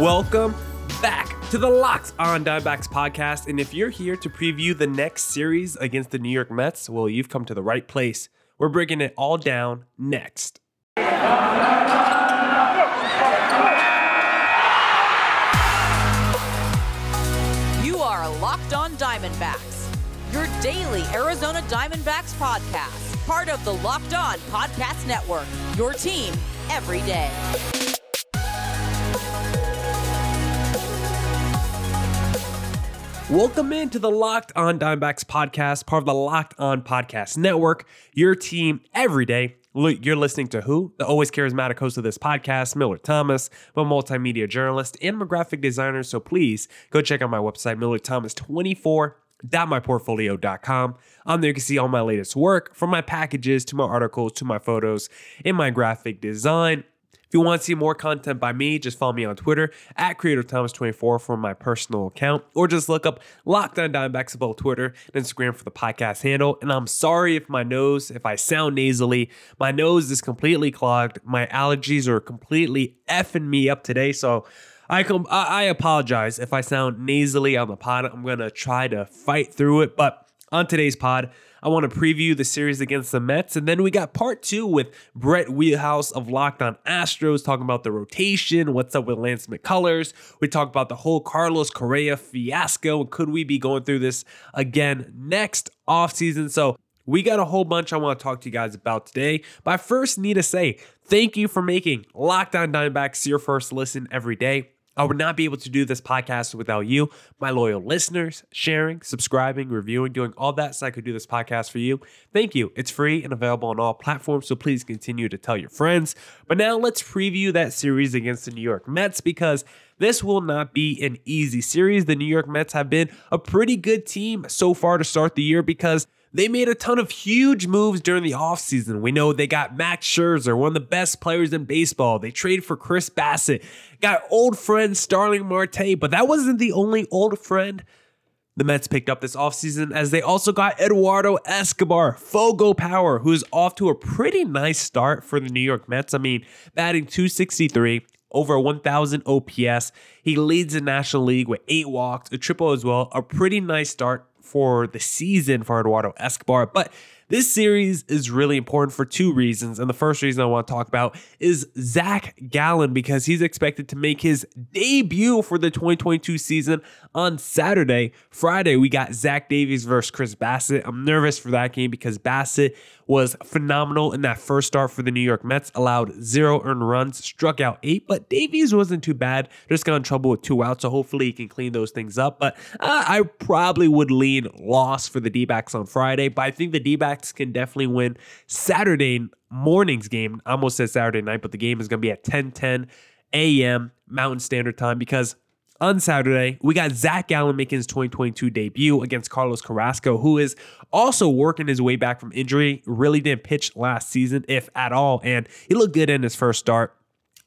Welcome back to the Locked On Diamondbacks podcast. And if you're here to preview the next series against the New York Mets, well, you've come to the right place. We're breaking it all down next. You are Locked On Diamondbacks, your daily Arizona Diamondbacks podcast, part of the Locked On Podcast Network, your team every day. Welcome into the Locked On Diamondbacks podcast, part of the Locked On Podcast Network, your team every day. You're listening to who? The always charismatic host of this podcast, Miller Thomas. I'm a multimedia journalist and a graphic designer, so please go check out my website, millerthomas24.myportfolio.com. On there, you can see all my latest work, from my packages to my articles to my photos in my graphic design. If you want to see more content by me, just follow me on Twitter at CreatorThomas24 for my personal account, or just look up Locked On Diamondbacks both Twitter and Instagram for the podcast handle. And I'm sorry if my nose, if I sound nasally, my nose is completely clogged. My allergies are completely effing me up today, so. I com- I I apologize if I sound nasally on the pod. I'm gonna try to fight through it, but on today's pod, I want to preview the series against the Mets. And then we got part two with Brett Wheelhouse of Locked On Astros talking about the rotation, what's up with Lance McCullers. We talk about the whole Carlos Correa fiasco. Could we be going through this again next offseason? So we got a whole bunch I want to talk to you guys about today. But I first need to say thank you for making Locked On Diamondbacks your first listen every day. I would not be able to do this podcast without you, my loyal listeners, sharing, subscribing, reviewing, doing all that so I could do this podcast for you. Thank you. It's free and available on all platforms, so please continue to tell your friends. But now let's preview that series against the New York Mets because this will not be an easy series. The New York Mets have been a pretty good team so far to start the year because they made a ton of huge moves during the offseason. We know they got Max Scherzer, one of the best players in baseball. They traded for Chris Bassitt, got old friend Starling Marte, but that wasn't the only old friend the Mets picked up this offseason as they also got Eduardo Escobar, Fogo Power, who's off to a pretty nice start for the New York Mets. I mean, batting 263, over 1,000 OPS. He leads the National League with eight walks, a triple as well. A pretty nice start for the season for Eduardo Escobar. But this series is really important for two reasons. And the first reason I want to talk about is Zach Gallen because he's expected to make his debut for the 2022 season on Saturday. Friday, we got Zach Davies versus Chris Bassitt. I'm nervous for that game because Bassitt was phenomenal in that first start for the New York Mets, allowed zero earned runs, struck out eight, but Davies wasn't too bad. Just got in trouble with two outs, so hopefully he can clean those things up. But uh, I probably would lean loss for the D backs on Friday, but I think the D backs can definitely win Saturday morning's game. I almost said Saturday night, but the game is going to be at 10 10 a.m. Mountain Standard Time because on Saturday, we got Zach Gallen making his 2022 debut against Carlos Carrasco, who is also working his way back from injury. Really didn't pitch last season, if at all, and he looked good in his first start.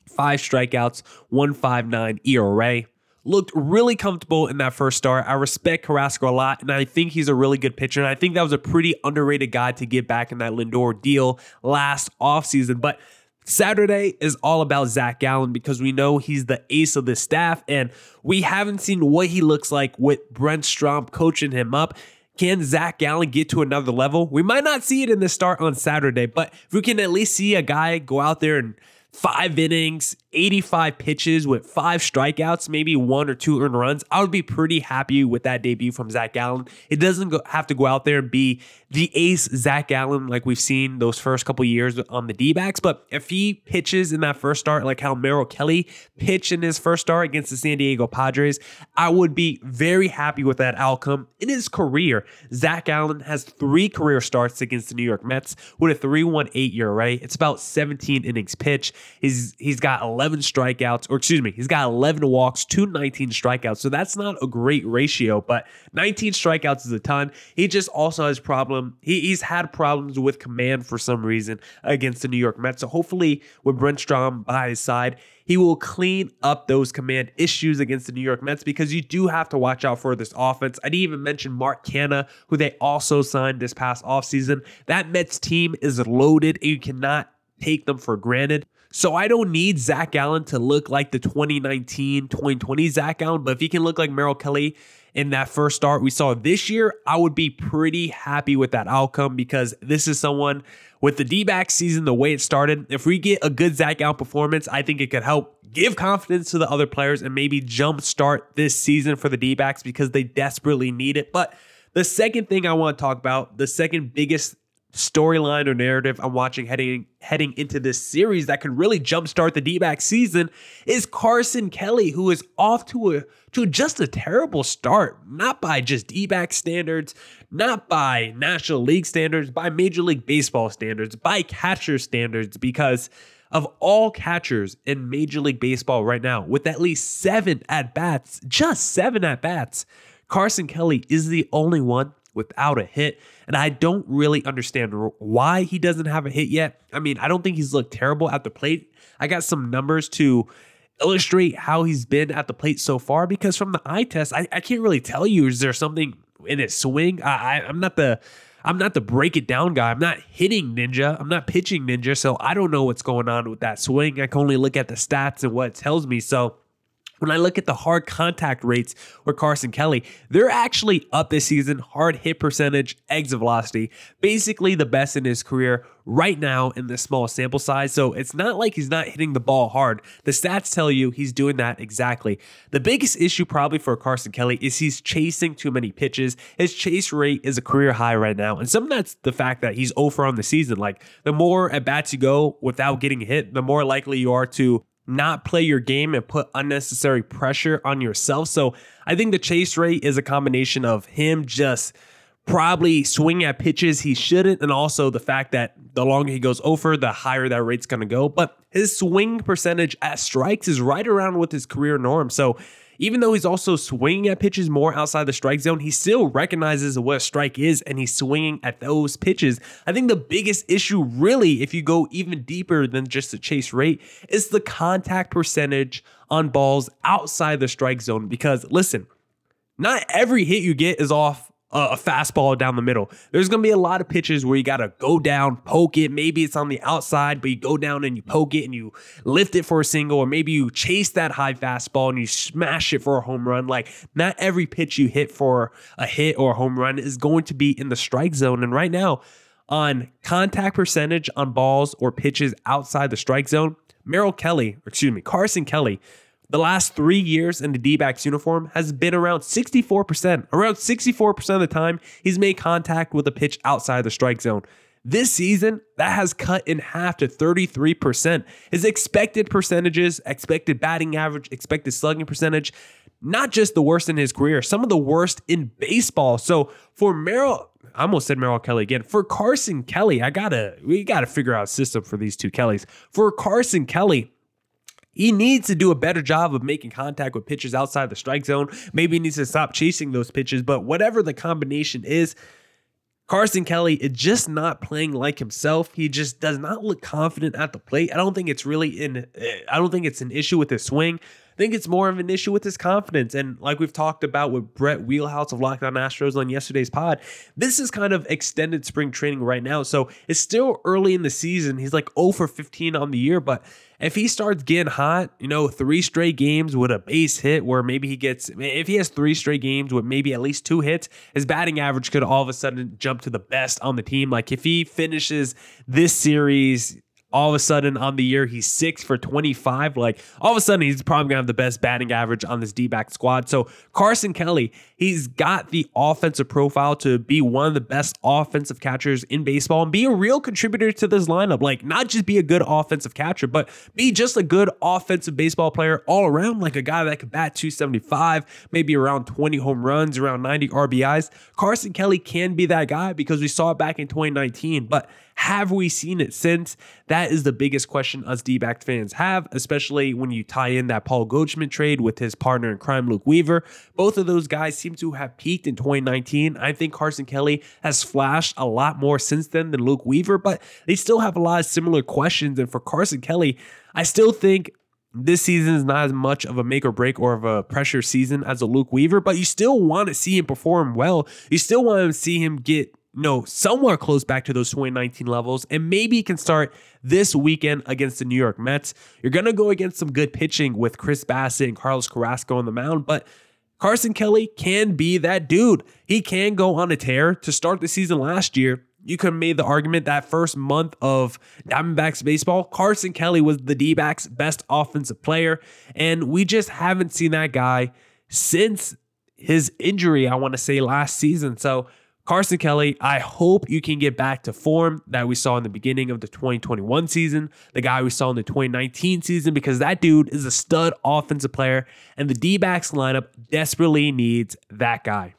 Five strikeouts, 159 ERA. Looked really comfortable in that first start. I respect Carrasco a lot, and I think he's a really good pitcher. And I think that was a pretty underrated guy to get back in that Lindor deal last offseason. But Saturday is all about Zach Gallen because we know he's the ace of the staff, and we haven't seen what he looks like with Brent Strom coaching him up. Can Zach Gallen get to another level? We might not see it in the start on Saturday, but if we can at least see a guy go out there and five innings, 85 pitches with five strikeouts, maybe one or two earned runs, I would be pretty happy with that debut from Zach Gallen. It doesn't go, have to go out there and be the ace Zach Gallen like we've seen those first couple years on the D backs. But if he pitches in that first start, like how Merrill Kelly pitched in his first start against the San Diego Padres, I would be very happy with that outcome. In his career, Zach Gallen has three career starts against the New York Mets with a 3.18 ERA. It's about 17 innings pitch. He's he's got 11 strikeouts, or excuse me, he's got 11 walks, 219 strikeouts. So that's not a great ratio, but 19 strikeouts is a ton. He just also has problem. He, he's had problems with command for some reason against the New York Mets. So hopefully, with Brent Strom by his side, he will clean up those command issues against the New York Mets because you do have to watch out for this offense. I didn't even mention Mark Canha, who they also signed this past offseason. That Mets team is loaded and you cannot take them for granted. So I don't need Zach Gallen to look like the 2019 2020 Zach Gallen, but if he can look like Merrill Kelly in that first start we saw this year, I would be pretty happy with that outcome because this is someone with the D back season, the way it started. If we get a good Zach Gallen performance, I think it could help give confidence to the other players and maybe jumpstart this season for the D backs because they desperately need it. But the second thing I want to talk about, the second biggest storyline or narrative I'm watching heading heading into this series that could really jumpstart the D-back season is Carson Kelly, who is off to a to just a terrible start, not by just D-back standards, not by National League standards, by Major League Baseball standards, by catcher standards, because of all catchers in Major League Baseball right now, with at least seven at bats, just seven at bats, Carson Kelly is the only one without a hit. And I don't really understand why he doesn't have a hit yet. I mean, I don't think he's looked terrible at the plate. I got some numbers to illustrate how he's been at the plate so far because from the eye test, I, I can't really tell you is there something in his swing. I, I I'm not the I'm not the break it down guy. I'm not hitting ninja. I'm not pitching ninja. So I don't know what's going on with that swing. I can only look at the stats and what tells me. So when I look at the hard contact rates with Carson Kelly, they're actually up this season. Hard hit percentage, exit velocity, basically the best in his career right now in this small sample size. So it's not like he's not hitting the ball hard. The stats tell you he's doing that exactly. The biggest issue probably for Carson Kelly is he's chasing too many pitches. His chase rate is a career high right now. And some of that's the fact that he's over on the season. Like the more at bats you go without getting hit, the more likely you are to not play your game and put unnecessary pressure on yourself. So I think the chase rate is a combination of him just probably swing at pitches he shouldn't, and also the fact that the longer he goes over, the higher that rate's going to go. But his swing percentage at strikes is right around with his career norm. So even though he's also swinging at pitches more outside the strike zone, he still recognizes what a strike is and he's swinging at those pitches. I think the biggest issue, really, if you go even deeper than just the chase rate, is the contact percentage on balls outside the strike zone. Because listen, not every hit you get is off a fastball down the middle. There's going to be a lot of pitches where you got to go down, poke it. Maybe it's on the outside, but you go down and you poke it and you lift it for a single, or maybe you chase that high fastball and you smash it for a home run. Like, not every pitch you hit for a hit or a home run is going to be in the strike zone. And right now, on contact percentage on balls or pitches outside the strike zone, Merrill Kelly, excuse me, Carson Kelly the last three years in the D backs uniform has been around 64%. Around 64% of the time, he's made contact with a pitch outside the strike zone. This season, that has cut in half to 33%. His expected percentages, expected batting average, expected slugging percentage, not just the worst in his career, some of the worst in baseball. So for Merrill, I almost said Merrill Kelly again. For Carson Kelly, I gotta we gotta figure out a system for these two Kellys. For Carson Kelly, he needs to do a better job of making contact with pitches outside the strike zone. Maybe he needs to stop chasing those pitches, but whatever the combination is, Carson Kelly is just not playing like himself. He just does not look confident at the plate. I don't think it's really in eh, I don't think it's an issue with his swing. Think it's more of an issue with his confidence. And like we've talked about with Brett Wheelhouse of Locked On Astros on yesterday's pod, this is kind of extended spring training right now. So it's still early in the season. He's like 0 for 15 on the year, but if he starts getting hot, you know, three straight games with a base hit where maybe he gets, if he has three straight games with maybe at least two hits, his batting average could all of a sudden jump to the best on the team. Like if he finishes this series, all of a sudden on the year he's six for 25 like all of a sudden he's probably gonna have the best batting average on this d-back squad. So carson kelly he's got the offensive profile to be one of the best offensive catchers in baseball and be a real contributor to this lineup. Like not just be a good offensive catcher but be just a good offensive baseball player all around like a guy that could bat 275 maybe around 20 home runs around 90 rbis carson kelly can be that guy because we saw it back in 2019 but have we seen it since? That is the biggest question us D back fans have, especially when you tie in that Paul Goldschmidt trade with his partner in crime, Luke Weaver. Both of those guys seem to have peaked in 2019. I think Carson Kelly has flashed a lot more since then than Luke Weaver, but they still have a lot of similar questions. And for Carson Kelly, I still think this season is not as much of a make or break or of a pressure season as a Luke Weaver, but you still want to see him perform well. You still want to see him get know, somewhere close back to those 2019 levels, and maybe can start this weekend against the New York Mets. You're going to go against some good pitching with Chris Bassitt and Carlos Carrasco on the mound, but Carson Kelly can be that dude. He can go on a tear to start the season last year. You could have made the argument that first month of Diamondbacks baseball, Carson Kelly was the D backs' best offensive player. And we just haven't seen that guy since his injury, I want to say last season. So Carson Kelly, I hope you can get back to form that we saw in the beginning of the 2021 season, the guy we saw in the 2019 season, because that dude is a stud offensive player, and the D backs lineup desperately needs that guy.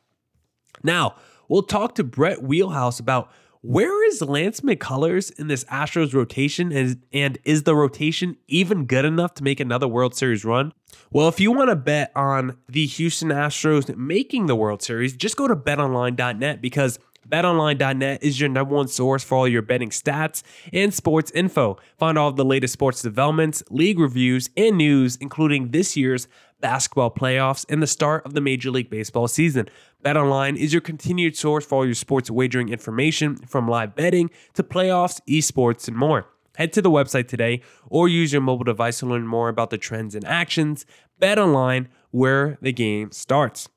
Now, we'll talk to Brett Wheelhouse about where is Lance McCullers in this Astros rotation? And, and is the rotation even good enough to make another World Series run? Well, if you want to bet on the Houston Astros making the World Series, just go to betonline.net because BetOnline.net is your number one source for all your betting stats and sports info. Find all of the latest sports developments, league reviews, and news, including this year's basketball playoffs and the start of the Major League Baseball season. BetOnline is your continued source for all your sports wagering information from live betting to playoffs, esports, and more. Head to the website today or use your mobile device to learn more about the trends and actions. BetOnline, where the game starts.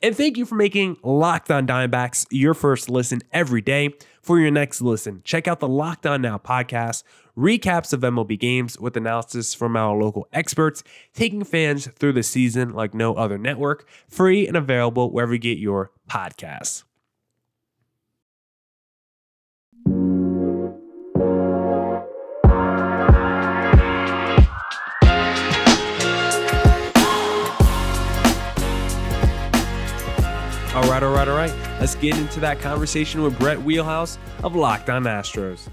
And thank you for making Locked On Diamondbacks your first listen every day. For your next listen, check out the Locked On Now podcast, recaps of MLB games with analysis from our local experts, taking fans through the season like no other network, free and available wherever you get your podcasts. All right, all right, all right. Let's get into that conversation with Brett Wheelhouse of Locked On Astros.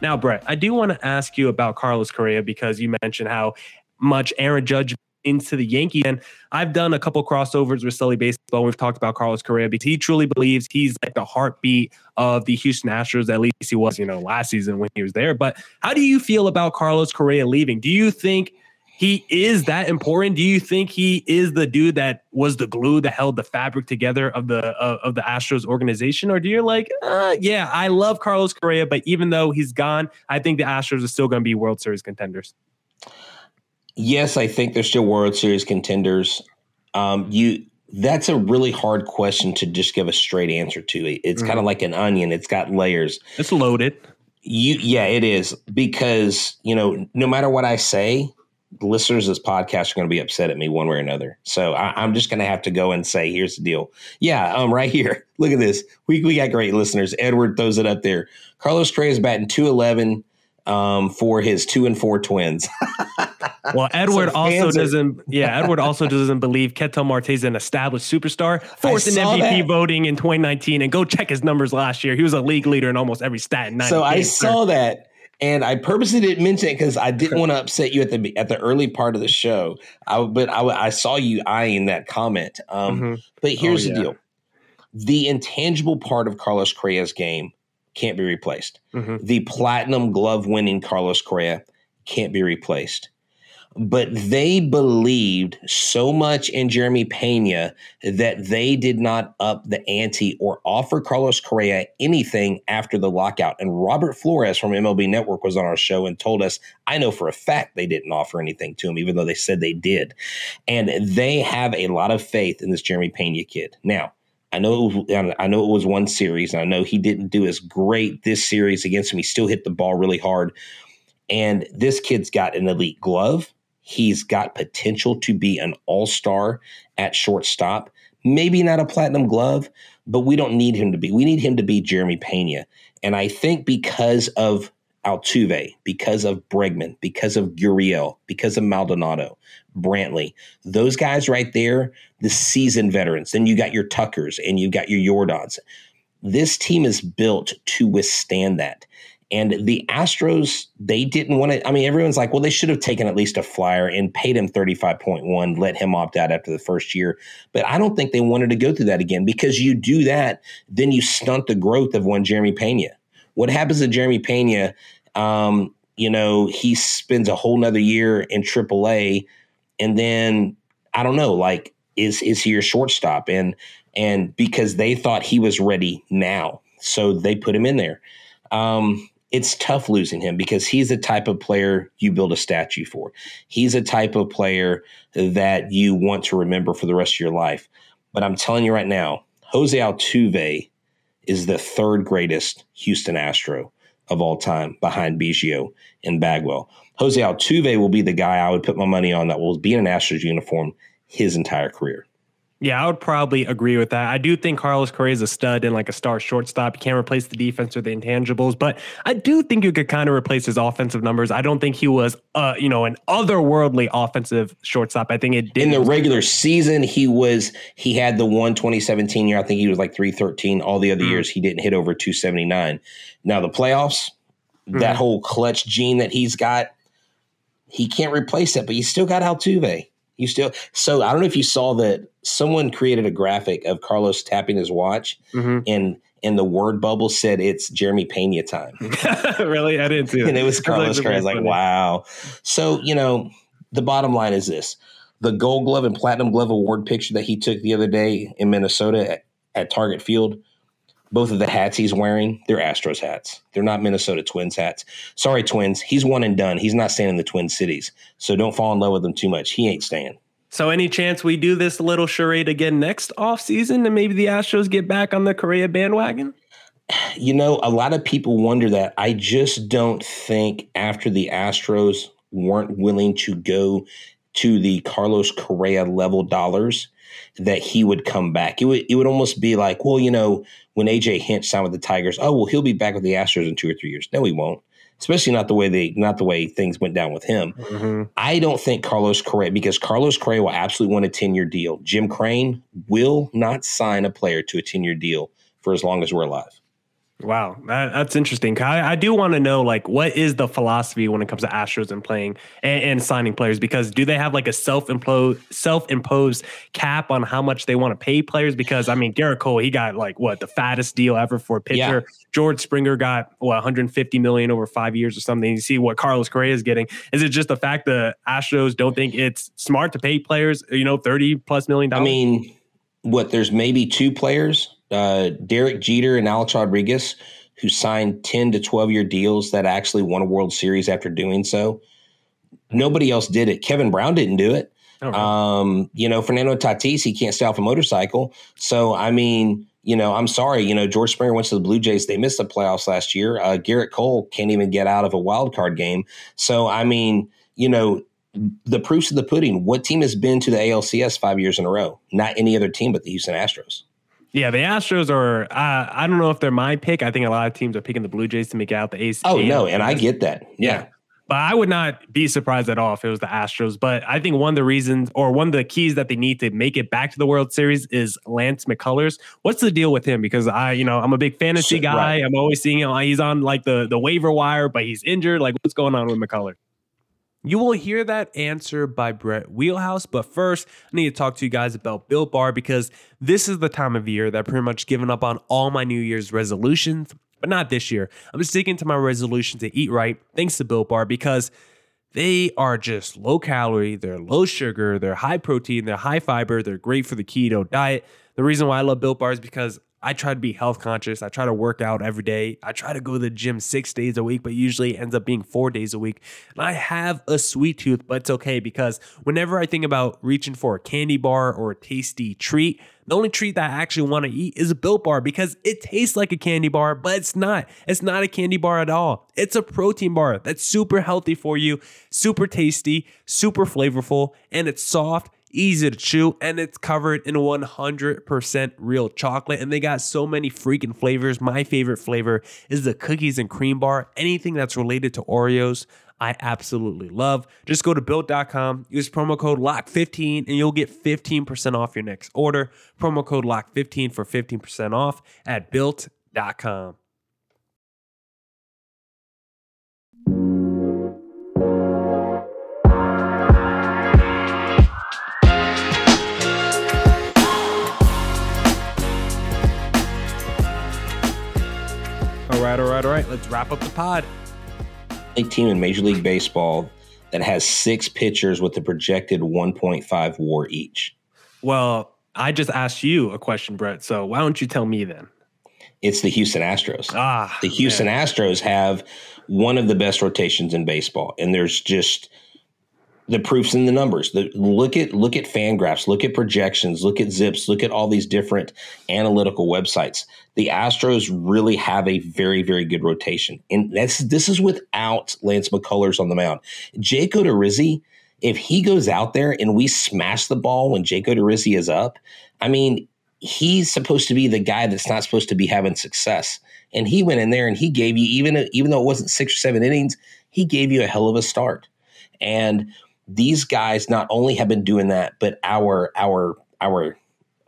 Now, Brett, I do want to ask you about Carlos Correa because you mentioned how much Aaron Judge into the Yankees. And I've done a couple crossovers with Sully Baseball. We've talked about Carlos Correa because he truly believes he's like the heartbeat of the Houston Astros. At least he was, you know, last season when he was there. But how do you feel about Carlos Correa leaving? Do you think he is that important? Do you think he is the dude that was the glue that held the fabric together of the uh, of the Astros organization, or do you like, uh, yeah, I love Carlos Correa, but even though he's gone, I think the Astros are still going to be World Series contenders. Yes, I think they're still World Series contenders. Um, you that's a really hard question to just give a straight answer to. It's mm-hmm. kind of like an onion; it's got layers. It's loaded. You, yeah, it is because you know, no matter what I say, listeners of this podcast are going to be upset at me one way or another. So I, am just going to have to go and say, here's the deal. Yeah, um, right here. Look at this. We, we got great listeners. Edward throws it up there. Carlos Correa is batting 211 um, for his two and four twins. well, Edward so also doesn't. Yeah, Edward also doesn't believe Ketel Marte is an established superstar, fourth in MVP that. voting in 2019. And go check his numbers last year. He was a league leader in almost every stat. In so I saw that and I purposely didn't mention it because I didn't want to upset you at the at the early part of the show. I, but I, I saw you eyeing that comment. Um, mm-hmm. But oh, here's oh, yeah. the deal: the intangible part of Carlos Correa's game can't be replaced. Mm-hmm. The platinum glove winning Carlos Correa can't be replaced but they believed so much in Jeremy Pena that they did not up the ante or offer Carlos Correa anything after the lockout. And Robert Flores from MLB Network was on our show and told us, I know for a fact they didn't offer anything to him, even though they said they did. And they have a lot of faith in this Jeremy Pena kid. Now, I know was, I know it was one series, and I know he didn't do as great this series against him. He still hit the ball really hard. And this kid's got an elite glove. He's got potential to be an all star at shortstop. Maybe not a platinum glove, but we don't need him to be. We need him to be Jeremy Pena. And I think because of Altuve, because of Bregman, because of Gurriel, because of Maldonado, Brantley, those guys right there, the seasoned veterans. Then you got your Tuckers and you got your Yordans. This team is built to withstand that. And the Astros, they didn't want to. I mean, everyone's like, well, they should have taken at least a flyer and paid him 35.1, let him opt out after the first year. But I don't think they wanted to go through that again because you do that, then you stunt the growth of one Jeremy Pena. What happens to Jeremy Pena? Um, you know, he spends a whole nother year in AAA, and then I don't know, like, is is he your shortstop? And and because they thought he was ready now, so they put him in there. Um, it's tough losing him because he's the type of player you build a statue for. He's a type of player that you want to remember for the rest of your life. But I'm telling you right now, Jose Altuve is the third greatest Houston Astro of all time behind Biggio and Bagwell. Jose Altuve will be the guy I would put my money on that will be in an Astros uniform his entire career. Yeah, I would probably agree with that. I do think Carlos Correa is a stud and like a star shortstop. You can't replace the defense or the intangibles, but I do think you could kind of replace his offensive numbers. I don't think he was, uh, you know, an otherworldly offensive shortstop. I think it did. In the regular season, he was, he had the one 2017 year. I think he was like 313. All the other mm-hmm. years, he didn't hit over 279. Now, the playoffs, mm-hmm. that whole clutch gene that he's got, he can't replace it, but he's still got Altuve. You still so I don't know if you saw that someone created a graphic of Carlos tapping his watch mm-hmm. and and the word bubble said it's Jeremy Pena time. really? I didn't see it. And it was Carlos Correa. Like, like, wow. So, you know, the bottom line is this. The gold glove and platinum glove award picture that he took the other day in Minnesota at, at Target Field, both of the hats he's wearing, they're Astros hats. They're not Minnesota Twins hats. Sorry, Twins. He's one and done. He's not staying in the Twin Cities. So don't fall in love with him too much. He ain't staying. So any chance we do this little charade again next offseason and maybe the Astros get back on the Correa bandwagon? You know, a lot of people wonder that. I just don't think after the Astros weren't willing to go to the Carlos Correa level dollars that he would come back. It would it would almost be like, well, you know, when AJ Hinch signed with the Tigers, oh well, he'll be back with the Astros in two or three years. No, he won't especially not the way they not the way things went down with him. Mm-hmm. I don't think Carlos Correa because Carlos Correa will absolutely want a 10-year deal. Jim Crane will not sign a player to a 10-year deal for as long as we're alive. Wow, that, that's interesting. I, I do want to know, like, what is the philosophy when it comes to Astros and playing and, and signing players? Because do they have like a self imposed self imposed cap on how much they want to pay players? Because I mean, Gerrit Cole, he got like what the fattest deal ever for a pitcher. Yeah. George Springer got what 150 million over five years or something. You see what Carlos Correa is getting. Is it just the fact that Astros don't think it's smart to pay players, you know, 30 plus million dollars? I mean, what? There's maybe two players uh, Derek Jeter and Alex Rodriguez, who signed 10 to 12 year deals that actually won a World Series after doing so. Nobody else did it. Kevin Brown didn't do it. Oh, um, you know, Fernando Tatis, he can't stay off a motorcycle. So, I mean, you know, I'm sorry. You know, George Springer went to the Blue Jays. They missed the playoffs last year. Uh, Gerrit Cole can't even get out of a wild card game. So, I mean, you know, the proofs of the pudding. What team has been to the ALCS five years in a row? Not any other team but the Houston Astros. Yeah, the Astros are. Uh, I don't know if they're my pick. I think a lot of teams are picking the Blue Jays to make out the ace. Oh no, and I get that. Yeah. yeah. But I would not be surprised at all if it was the Astros. But I think one of the reasons or one of the keys that they need to make it back to the World Series is Lance McCullers. What's the deal with him? Because I, you know, I'm a big fantasy guy. Right. I'm always seeing him. He's on like the the waiver wire, but he's injured. Like, what's going on with McCullers? You will hear that answer by Brett Wheelhouse, but first, I need to talk to you guys about Built Bar because this is the time of year that I've pretty much given up on all my New Year's resolutions, but not this year. I'm sticking to my resolution to eat right thanks to Built Bar because they are just low calorie, they're low sugar, they're high protein, they're high fiber, they're great for the keto diet. The reason why I love Built Bar is because I try to be health conscious. I try to work out every day. I try to go to the gym six days a week, but usually ends up being four days a week. And I have a sweet tooth, but it's okay because whenever I think about reaching for a candy bar or a tasty treat, the only treat that I actually want to eat is a built bar because it tastes like a candy bar, but it's not. It's not a candy bar at all. It's a protein bar that's super healthy for you, super tasty, super flavorful, and it's soft easy to chew, and it's covered in 100% real chocolate. And they got so many freaking flavors. My favorite flavor is the cookies and cream bar. Anything that's related to Oreos, I absolutely love. Just go to built.com, use promo code LOCK15, and you'll get 15% off your next order. Promo code LOCK15 for 15% off at built.com. right, all right, all right. Let's wrap up the pod. A team in Major League Baseball that has six pitchers with a projected 1.5 WAR each. Well, I just asked you a question, Brett. So why don't you tell me then? It's the Houston Astros. Ah, the Houston man. Astros have one of the best rotations in baseball, and there's just the proofs in the numbers. The, look at look at Fangraphs, look at projections, look at Zips, look at all these different analytical websites. The Astros really have a very very good rotation, and that's this is without Lance McCullers on the mound. Jake Odorizzi, if he goes out there and we smash the ball when Jake Odorizzi is up, I mean, he's supposed to be the guy that's not supposed to be having success. And he went in there and he gave you even even though it wasn't six or seven innings, he gave you a hell of a start. And these guys not only have been doing that, but our our our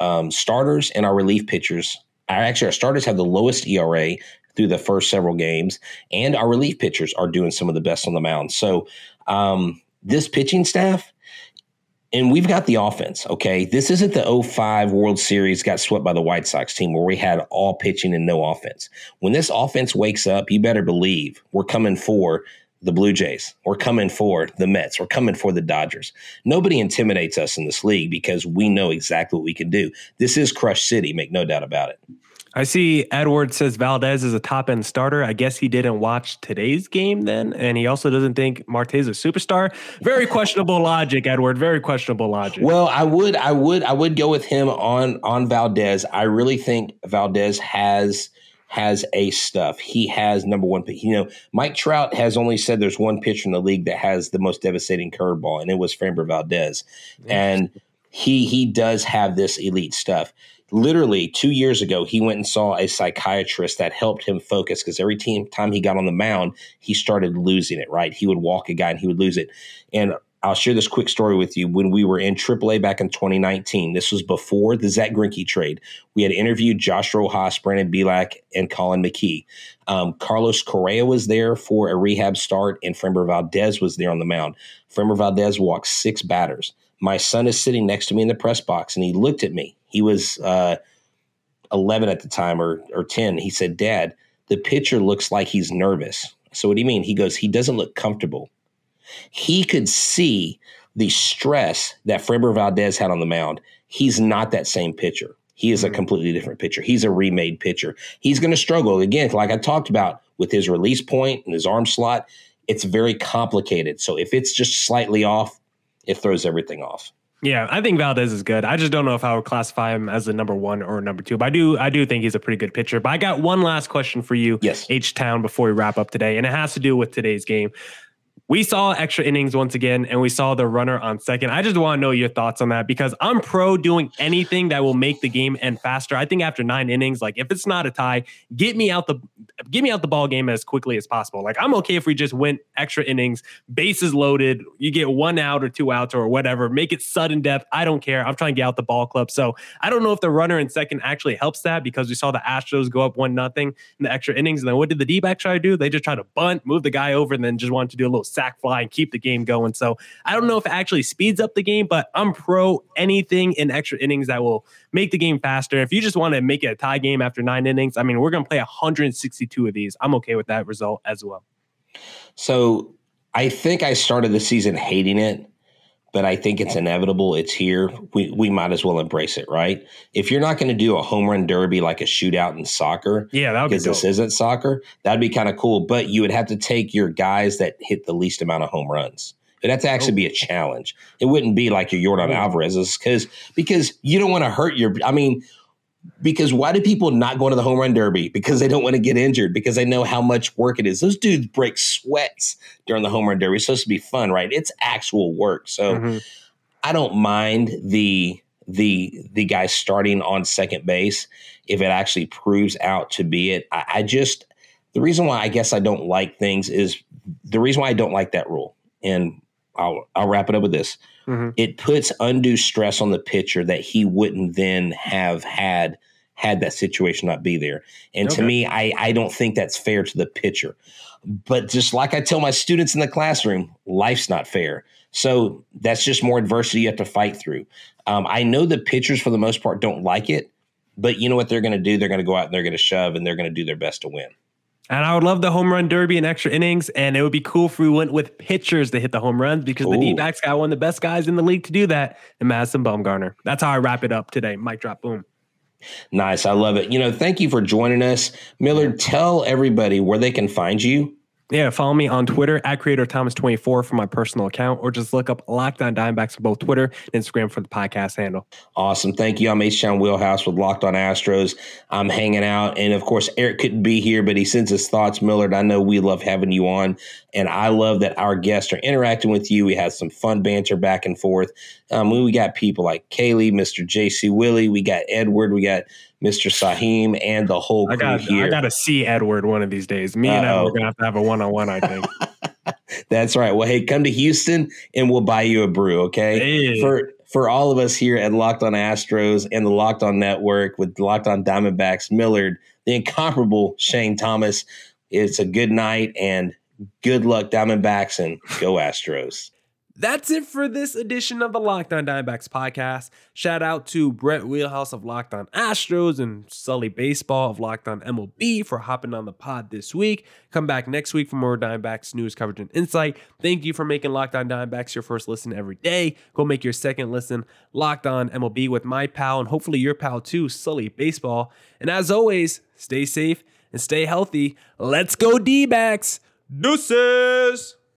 um, starters and our relief pitchers. Actually, our starters have the lowest ERA through the first several games, and our relief pitchers are doing some of the best on the mound. So um, this pitching staff and we've got the offense, okay? This isn't the 05 World Series got swept by the White Sox team where we had all pitching and no offense. When this offense wakes up, you better believe we're coming for the Blue Jays. We're coming for the Mets. We're coming for the Dodgers. Nobody intimidates us in this league because we know exactly what we can do. This is Crush City, make no doubt about it. I see Edward says Valdez is a top end starter. I guess he didn't watch today's game then. And he also doesn't think Marte is a superstar. Very questionable logic, Edward. Very questionable logic. Well, I would, I would, I would go with him on on Valdez. I really think Valdez has has a stuff. He has number one. You know, Mike Trout has only said there's one pitcher in the league that has the most devastating curveball, and it was Framber Valdez. And he he does have this elite stuff literally two years ago, he went and saw a psychiatrist that helped him focus because every team, time he got on the mound, he started losing it, right? He would walk a guy and he would lose it. And I'll share this quick story with you. When we were in AAA back in 2019, this was before the Zack Greinke trade. We had interviewed Josh Rojas, Brandon Bielak, and Colin McKee. Um, Carlos Correa was there for a rehab start, and Framber Valdez was there on the mound. Framber Valdez walked six batters. My son is sitting next to me in the press box, and he looked at me he was uh, 11 at the time or, or 10. He said, Dad, the pitcher looks like he's nervous. So what do you mean? He goes, he doesn't look comfortable. He could see the stress that Framber Valdez had on the mound. He's not that same pitcher. He is a mm-hmm. completely different pitcher. He's a remade pitcher. He's going to struggle again, like I talked about with his release point and his arm slot. It's very complicated. So if it's just slightly off, it throws everything off. Yeah, I think Valdez is good. I just don't know if I would classify him as a number one or number two. But I do, I do think he's a pretty good pitcher. But I got one last question for you, yes, H Town, before we wrap up today, and it has to do with today's game we saw extra innings once again and we saw the runner on second. I just want to know your thoughts on that because I'm pro doing anything that will make the game end faster. I think after 9 innings like if it's not a tie, get me out the get me out the ball game as quickly as possible. Like I'm okay if we just went extra innings, bases loaded, you get one out or two outs or whatever, make it sudden death. I don't care. I'm trying to get out the ball club. So, I don't know if the runner in second actually helps that because we saw the Astros go up 1 nothing in the extra innings and then what did the D-back try to do? They just try to bunt, move the guy over and then just wanted to do a little sac fly and keep the game going. So I don't know if it actually speeds up the game, but I'm pro anything in extra innings that will make the game faster. If you just want to make it a tie game after nine innings, I mean, we're going to play 162 of these. I'm okay with that result as well. So I think I started the season hating it but I think it's inevitable. It's here. We we might as well embrace it, right? If you're not going to do a home run derby like a shootout in soccer, yeah, that because be this isn't soccer, that'd be kind of cool. But you would have to take your guys that hit the least amount of home runs. It'd have to actually be a challenge. It wouldn't be like your Yordan oh. Alvarez's because because you don't want to hurt your. I mean, because why do people not go to the home run derby? Because they don't want to get injured, because they know how much work it is. Those dudes break sweats during the home run derby. It's supposed to be fun, right? It's actual work. So mm-hmm. I don't mind the the the guy starting on second base if it actually proves out to be it. I, I just the reason why I guess I don't like things is the reason why I don't like that rule. And I'll I'll wrap it up with this. Mm-hmm. It puts undue stress on the pitcher that he wouldn't then have had had that situation not be there. And okay. to me, I I don't think that's fair to the pitcher. But just like I tell my students in the classroom, life's not fair. So that's just more adversity you have to fight through. Um, I know the pitchers for the most part don't like it, but you know what they're going to do? They're going to go out and they're going to shove and they're going to do their best to win. And I would love the home run derby and extra innings. And it would be cool if we went with pitchers to hit the home runs because Ooh. the D backs got one of the best guys in the league to do that, the Madison Bumgarner. That's how I wrap it up today. Mic drop, boom. Nice. I love it. You know, thank you for joining us. Millard, tell everybody where they can find you. Yeah, follow me on Twitter at Creator Thomas24 for my personal account, or just look up Locked On Diamondbacks on both Twitter and Instagram for the podcast handle. Awesome. Thank you. I'm H Town Wheelhouse with Locked On Astros. I'm hanging out. And of course, Eric couldn't be here, but he sends his thoughts. Millard, I know we love having you on. And I love that our guests are interacting with you. We had some fun banter back and forth. Um, we got people like Kaylee, Mr. JC Willie, we got Edward, we got Mr. Saheem, and the whole crew I got, here. I got to see Edward one of these days. Me and Edward are gonna have to have a one on one. I think. That's right. Well, hey, come to Houston and we'll buy you a brew. Okay. Hey. For for all of us here at Locked On Astros and the Locked On Network with Locked On Diamondbacks, Millard, the incomparable Shane Thomas. It's a good night and good luck, Diamondbacks, and go Astros. That's it for this edition of the Locked On Diamondbacks podcast. Shout out to Brett Wheelhouse of Locked On Astros and Sully Baseball of Locked On MLB for hopping on the pod this week. Come back next week for more Diamondbacks news coverage and insight. Thank you for making Locked On Diamondbacks your first listen every day. Go make your second listen Locked On MLB with my pal and hopefully your pal too, Sully Baseball. And as always, stay safe and stay healthy. Let's go D backs. Deuces.